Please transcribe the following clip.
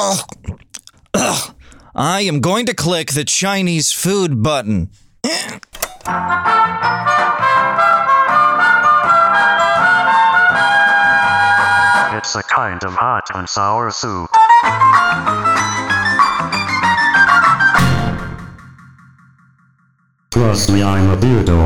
Ugh. Ugh. I am going to click the Chinese food button. It's a kind of hot and sour soup. Trust me, I'm a beardo.